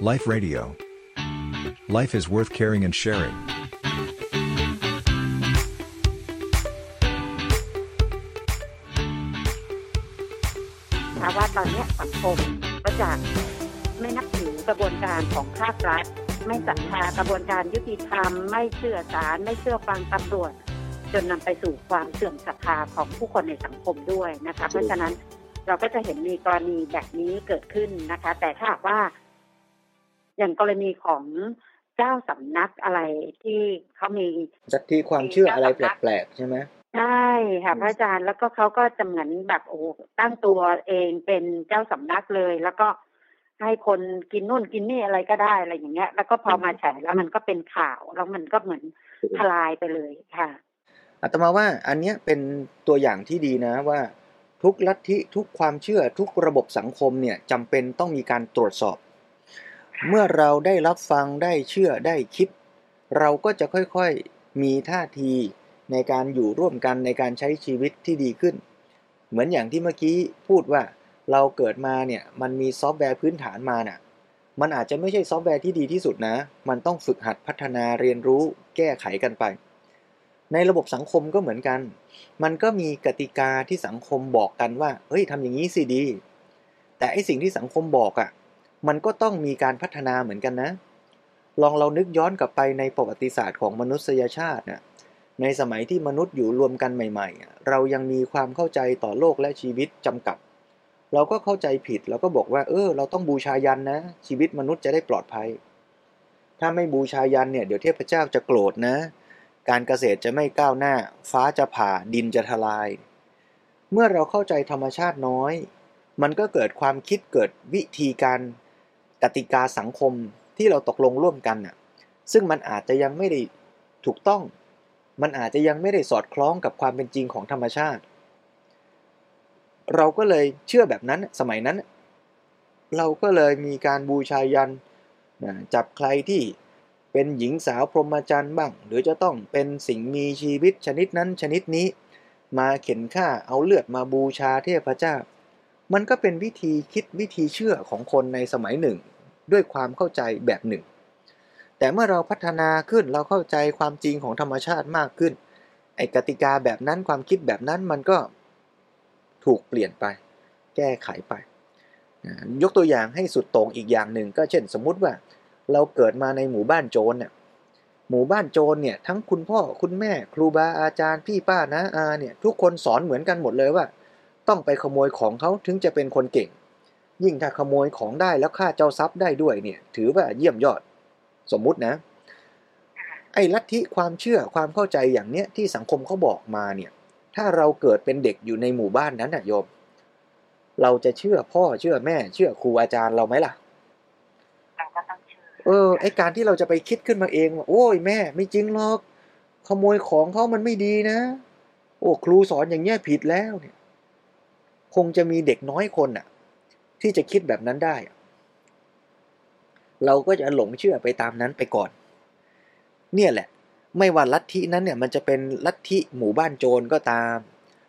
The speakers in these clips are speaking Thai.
Life Radio. Life is worth caring and sharing. ค่ะว่าตอนนี้สังคมก็จะไม่นับถือกระบวนการของภาครัฐ ไม่ศรัทธากระบวนการยุติธรรม ไม่เชื่อศาลไม่เชื่อฟังตำรวจ จนนำไปสู่ความเสื่อมศรัทธาของผู้คนในสังคมด้วยนะคะ เพราะฉะนั้นเราก็จะเห็นมีกรณีแบบนี้เกิดขึ้นนะคะ แต่ถ้าหากว่า อย่างกรณีของเจ้าสำนักอะไรที่เขามีลัทธิความเชื่ออะไรแปลกๆใช่ไหมใช่ค่ะพระอาจารย์แล้วก็เขาก็จะเหมือนแบบโอ้โหตั้งตัวเองเป็นเจ้าสำนักเลย แล้วก็ให้คนกินนู่นกินนี่อะไรก็ได้อะไรอย่างเงี้ย แล้วก็พอมาแฉแล้วมันก็เป็นข่าวแล้วมันก็เหมือนทลายไปเลยค่ะอาตมาว่าอันเนี้ยเป็นตัวอย่างที่ดีนะว่าทุกลัทธิทุกความเชื่อทุกระบบสังคมเนี่ยจำเป็นต้องมีการตรวจสอบ เมื่อเราได้รับฟังได้เชื่อได้คิด เราก็จะค่อยๆมีท่าทีในการอยู่ร่วมกันในการใช้ชีวิตที่ดีขึ้น เหมือนอย่างที่เมื่อกี้พูดว่าเราเกิดมาเนี่ยมันมีซอฟต์แวร์พื้นฐานมาน่ะมันอาจจะไม่ใช่ซอฟต์แวร์ที่ดีที่สุดนะ มันต้องฝึกหัดพัฒนาเรียนรู้แก้ไขกันไป ในระบบสังคมก็เหมือนกัน มันก็มีกติกาที่สังคมบอกกันว่า เฮ้ยทำอย่างนี้สิดี แต่ไอสิ่งที่สังคมบอกอะ่ะ มันก็ต้องมีการพัฒนาเหมือนกันนะ ลองเรานึกย้อนกลับไปในประวัติศาสตร์ของมนุษยชาตินะในสมัยที่มนุษย์อยู่รวมกันใหม่ ๆ เรายังมีความเข้าใจต่อโลกและชีวิตจำกัด เราก็เข้าใจผิดเราก็บอกว่า เออ เราต้องบูชายันนะ ชีวิตมนุษย์จะได้ปลอดภัย ถ้าไม่บูชายันเนี่ยเดี๋ยวเทพเจ้าจะโกรธนะ การเกษตรจะไม่ก้าวหน้า ฟ้าจะผ่าดินจะทลาย เมื่อเราเข้าใจธรรมชาติน้อย มันก็เกิดความคิดเกิดวิธีการ กติกาสังคมที่เราตกลงร่วมกันน่ะซึ่งมันอาจจะยังไม่ได้ถูกต้อง มันอาจจะยังไม่ได้สอดคล้องกับความเป็นจริงของธรรมชาติ เราก็เลยเชื่อแบบนั้นสมัยนั้น เราก็เลยมีการบูชายันจับใครที่เป็นหญิงสาวพรหมจรรย์บ้าง หรือจะต้องเป็นสิ่งมีชีวิตชนิดนั้นชนิดนี้ มาเข็นฆ่าเอาเลือดมาบูชาเทพเจ้า มันก็เป็นวิธีคิดวิธีเชื่อของคนในสมัยหนึ่ง ด้วยความเข้าใจแบบหนึ่ง แต่เมื่อเราพัฒนาขึ้นเราเข้าใจความจริงของธรรมชาติมากขึ้น ไอ้กติกาแบบนั้นความคิดแบบนั้นมันก็ถูกเปลี่ยนไป แก้ไขไป ยกตัวอย่างให้สุดโต่งอีกอย่างหนึ่งก็เช่นสมมุติว่า เราเกิดมาในหมู่บ้านโจรเนี่ยหมู่บ้านโจรเนี่ยทั้งคุณพ่อคุณแม่ ครูบาอาจารย์พี่ป้านะอาเนี่ยทุกคนสอนเหมือนกันหมดเลยว่า ต้องไปขโมยของเขาถึงจะเป็นคนเก่ง ยิ่งถ้าขโมยของได้แล้วฆ่าเจ้าทรัพย์ได้ด้วยเนี่ยถือว่าเยี่ยมยอด สมมุตินะ ไอ้ลัทธิความเชื่อความเข้าใจอย่างเนี้ยที่สังคมเขาบอกมาเนี่ย ถ้าเราเกิดเป็นเด็กอยู่ในหมู่บ้านนั้นนะโยม เราจะเชื่อพ่อเชื่อแม่ เชื่อครูอาจารย์เราไหมล่ะเราก็ต้องเชื่อเออไอการที่เราจะไปคิดขึ้นมาเองว่าโอ้ยแม่ ไม่จริงหรอกขโมยของเขามันไม่ดีนะ โอ้ครูสอนอย่างเงี้ยผิดแล้วเนี่ย คงจะมีเด็กน้อยคนน่ะ ที่จะคิดแบบนั้นได้ เราก็จะหลงเชื่อไปตามนั้นไปก่อน เนี่ยแหละ ไม่ว่าลัทธินั้นเนี่ยมันจะเป็นลัทธิหมู่บ้านโจรก็ตาม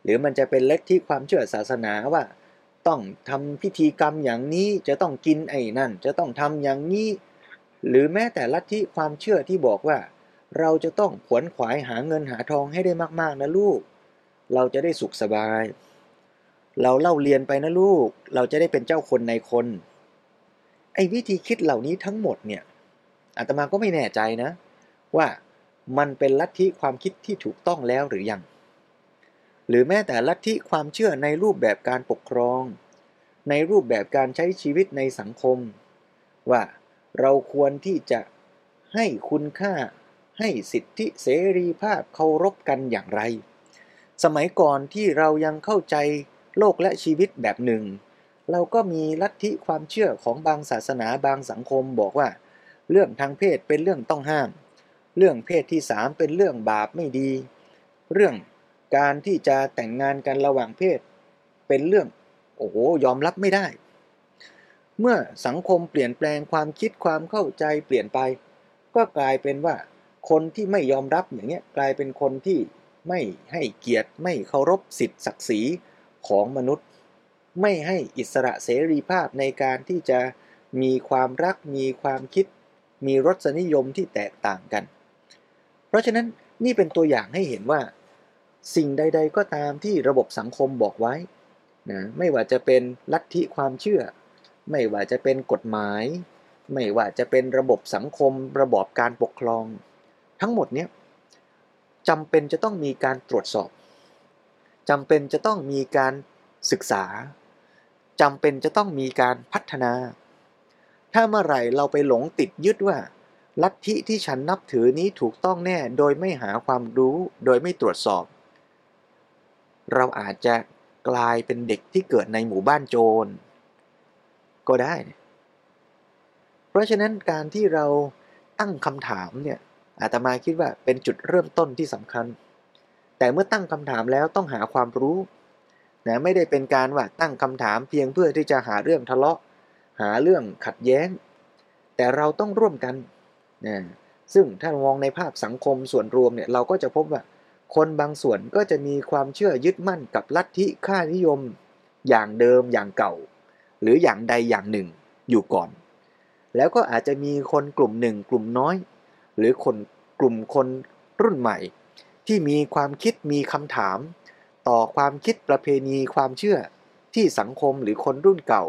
หรือมันจะเป็นลัทธิความเชื่อศาสนาว่า ต้องทำพิธีกรรมอย่างนี้จะต้องกินไอ้นั่น จะต้องทำอย่างนี้หรือแม้แต่ลัทธิความเชื่อที่บอกว่า เราจะต้องขวนขวายหาเงินหาทองให้ได้มากๆนะลูก เราจะได้สุขสบาย เราเล่าเรียนไปนะลูก เราจะได้เป็นเจ้าคนในคน ไอ้วิธีคิดเหล่านี้ทั้งหมดเนี่ยอาตมาก็ไม่แน่ใจนะ ว่ามันเป็นลัทธิความคิดที่ถูกต้องแล้วหรือยัง หรือแม้แต่ลัทธิความเชื่อในรูปแบบการปกครอง ในรูปแบบการใช้ชีวิตในสังคม ว่าเราควรที่จะให้คุณค่าให้สิทธิเสรีภาพเคารพกันอย่างไร สมัยก่อนที่เรายังเข้าใจ โลกและชีวิตแบบหนึ่ง เราก็มีลัทธิความเชื่อของบางศาสนาบางสังคมบอกว่า เรื่องทางเพศเป็นเรื่องต้องห้าม เรื่องเพศที่สามเป็นเรื่องบาปไม่ดี เรื่องการที่จะแต่งงานกันระหว่างเพศ เป็นเรื่องโอ้โหยอมรับไม่ได้ เมื่อสังคมเปลี่ยนแปลงความคิดความเข้าใจเปลี่ยนไป ก็กลายเป็นว่าคนที่ไม่ยอมรับอย่างเงี้ยกลายเป็นคนที่ไม่ให้เกียรติไม่เคารพสิทธิศักดิ์ศรี ของมนุษย์ ไม่ให้อิสระเสรีภาพในการที่จะมีความรักมีความคิด มีรสนิยมที่แตกต่างกัน เพราะฉะนั้นนี่เป็นตัวอย่างให้เห็นว่า สิ่งใด ๆ ก็ตามที่ระบบสังคมบอกไว้นะไม่ว่าจะเป็นลัทธิความเชื่อ ไม่ว่าจะเป็นกฎหมาย ไม่ว่าจะเป็นระบบสังคม ระบอบการปกครอง ทั้งหมดเนี้ยจำเป็นจะต้องมีการตรวจสอบ จำเป็นจะต้องมีการศึกษาจำเป็นจะต้องมีการพัฒนา ถ้าเมื่อไหร่เราไปหลงติดยึดว่า ลัทธิที่ฉันนับถือนี้ถูกต้องแน่ โดยไม่หาความรู้ โดยไม่ตรวจสอบ เราอาจจะกลายเป็นเด็กที่เกิดในหมู่บ้านโจร ก็ได้ เพราะฉะนั้นการที่เราตั้งคำถามเนี่ยอาตมาคิดว่าเป็นจุดเริ่มต้นที่สำคัญ แต่เมื่อตั้งคำถามแล้วต้องหาความรู้นะไม่ได้เป็นการว่าตั้งคำถามเพียงเพื่อที่จะหาเรื่องทะเลาะ หาเรื่องขัดแย้ง แต่เราต้องร่วมกันนะซึ่งถ้ามองในภาพสังคมส่วนรวมเนี่ยเราก็จะพบว่า คนบางส่วนก็จะมีความเชื่อยึดมั่นกับลัทธิค่านิยม อย่างเดิมอย่างเก่า หรืออย่างใดอย่างหนึ่งอยู่ก่อน แล้วก็อาจจะมีคนกลุ่มหนึ่งกลุ่มน้อย หรือคนกลุ่มคนรุ่นใหม่ ที่มีความคิดมีคำถาม ต่อความคิดประเพณีความเชื่อ ที่สังคมหรือคนรุ่นเก่า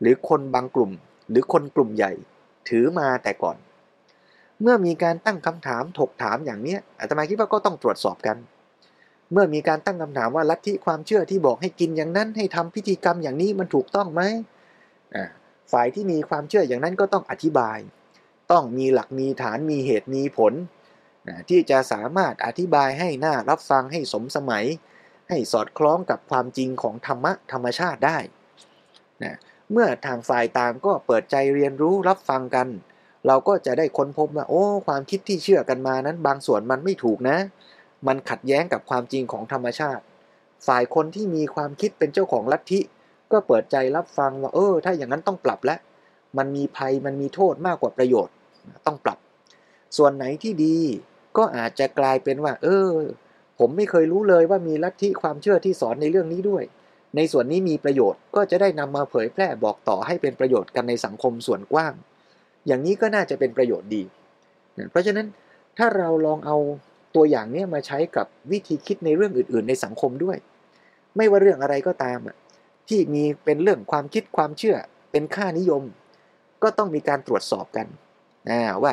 หรือคนบางกลุ่ม หรือคนกลุ่มใหญ่ ถือมาแต่ก่อน เมื่อมีการตั้งคำถามถกถามอย่างนี้อาตมาคิดว่าก็ต้องตรวจสอบกัน เมื่อมีการตั้งคำถามว่าลัทธิความเชื่อที่บอกให้กินอย่างนั้นให้ทำพิธีกรรมอย่างนี้มันถูกต้องไหมฝ่ายที่มีความเชื่ออย่างนั้นก็ต้องอธิบาย ต้องมีหลักมีฐานมีเหตุมีผล ที่จะสามารถอธิบายให้หน่ารับฟังให้สมสมัย ให้สอดคล้องกับความจริงของธรรมะธรรมชาติได้นะเมื่อทางฝ่ายต่างก็เปิดใจเรียนรู้รับฟังกัน เราก็จะได้ค้นพบว่าโอ้ความคิดที่เชื่อกันมานั้น บางส่วนมันไม่ถูกนะ มันขัดแย้งกับความจริงของธรรมชาติ ฝ่ายคนที่มีความคิดเป็นเจ้าของลัทธิ ก็เปิดใจรับฟังว่าเออ ถ้าอย่างนั้นต้องปรับแล้วมันมีภัยมันมีโทษมากกว่าประโยชน์ ต้องปรับ ส่วนไหนที่ดีก็อาจจะกลายเป็นว่า เออ ผมไม่เคยรู้เลยว่ามีลัทธิความเชื่อที่สอนในเรื่องนี้ด้วย ในส่วนนี้มีประโยชน์ก็จะได้นำมาเผยแพร่บอกต่อให้เป็นประโยชน์กันในสังคมส่วนกว้าง อย่างนี้ก็น่าจะเป็นประโยชน์ดีเพราะฉะนั้นถ้าเราลองเอาตัวอย่างนี้มาใช้กับวิธีคิดในเรื่องอื่น ๆ ในสังคมด้วย ไม่ว่าเรื่องอะไรก็ตามที่มีเป็นเรื่องความคิดความเชื่อเป็นค่านิยม ก็ต้องมีการตรวจสอบกันว่า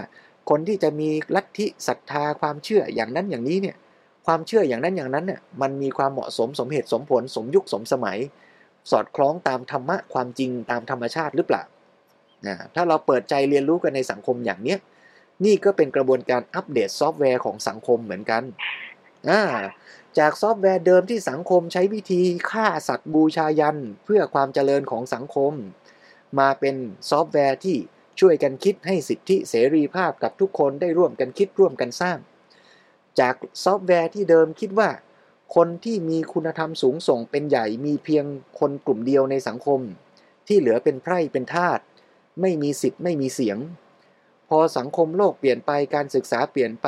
คนที่จะมีลัทธิศรัทธาความเชื่ออย่างนั้นอย่างนี้เนี่ยความเชื่ออย่างนั้นอย่างนั้นเนี่ยมันมีความเหมาะสมสมเหตุสมผลสมยุคสมสมัย สอดคล้องตามธรรมะความจริงตามธรรมชาติหรือเปล่านะถ้าเราเปิดใจเรียนรู้กันในสังคมอย่างเนี้ยนี่ก็เป็นกระบวนการอัปเดตซอฟต์แวร์ของสังคมเหมือนกันอ่าจากซอฟต์แวร์เดิมที่สังคมใช้วิธีฆ่าสัตว์บูชายัญ เพื่อความเจริญของสังคม มาเป็นซอฟต์แวร์ที่ ช่วยกันคิดให้สิทธิเสรีภาพกับทุกคนได้ร่วมกันคิดร่วมกันสร้าง จากซอฟต์แวร์ที่เดิมคิดว่า คนที่มีคุณธรรมสูงส่งเป็นใหญ่มีเพียงคนกลุ่มเดียวในสังคม ที่เหลือเป็นไพร่เป็นทาสไม่มีสิทธิ์ไม่มีเสียง พอสังคมโลกเปลี่ยนไปการศึกษาเปลี่ยนไป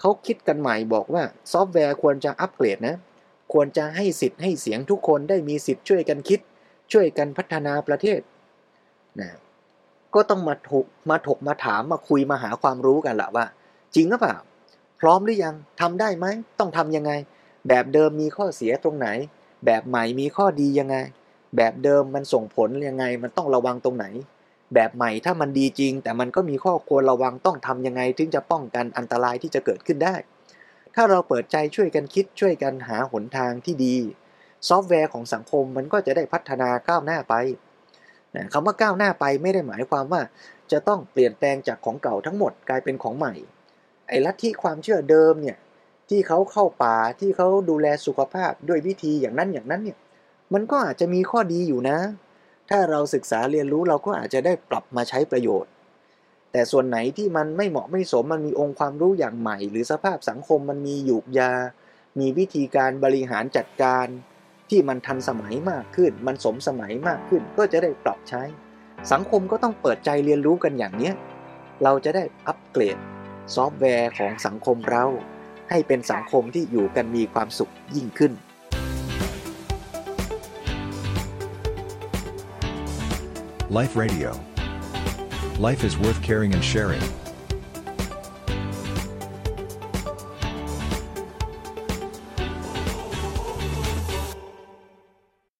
เขาคิดกันใหม่บอกว่าซอฟต์แวร์ควรจะอัปเกรดนะ ควรจะให้สิทธิ์ให้เสียงทุกคนได้มีสิทธิ์ช่วยกันคิด ช่วยกันพัฒนาประเทศนะ ก็ต้องมาถกมาถกมาถามมาคุยมาหาความรู้กันละว่า จริงหรือเปล่า พร้อมหรือยังทำได้ไหมต้องทำยังไง แบบเดิมมีข้อเสียตรงไหน แบบใหม่มีข้อดียังไง แบบเดิมมันส่งผลยังไง มันต้องระวังตรงไหน แบบใหม่ถ้ามันดีจริง แต่มันก็มีข้อควรระวังต้องทํำยังไง ถึงจะป้องกันอันตรายที่จะเกิดขึ้นได้ ถ้าเราเปิดใจช่วยกันคิดช่วยกันหาหนทางที่ดี ซอฟต์แวร์ของสังคมมันก็จะได้พัฒนาก้าวหน้าไป นะคำว่าก้าวหน้าไปไม่ได้หมายความว่า จะต้องเปลี่ยนแปลงจากของเก่าทั้งหมดกลายเป็นของใหม่ ไอ้ลัทธิความเชื่อเดิมเนี่ยที่เขาเข้าป่าที่เขาดูแลสุขภาพด้วยวิธีอย่างนั้นอย่างนั้นเนี่ยมันก็อาจจะมีข้อดีอยู่นะ ถ้าเราศึกษาเรียนรู้เราก็อาจจะได้ปรับมาใช้ประโยชน์ แต่ส่วนไหนที่มันไม่เหมาะไม่สมมันมีองค์ความรู้อย่างใหม่ หรือสภาพสังคมมันมีหยุกยา มีวิธีการบริหารจัดการ ที่มันทันสมัยมากขึ้น มันสมสมัยมากขึ้น ก็จะได้ปรับใช้ สังคมก็ต้องเปิดใจเรียนรู้กันอย่างเนี้ยเราจะได้อัปเกรดซอฟต์แวร์ของสังคมเรา ให้เป็นสังคมที่อยู่กันมีความสุขยิ่งขึ้น Life Radio Life is worth caring and sharing.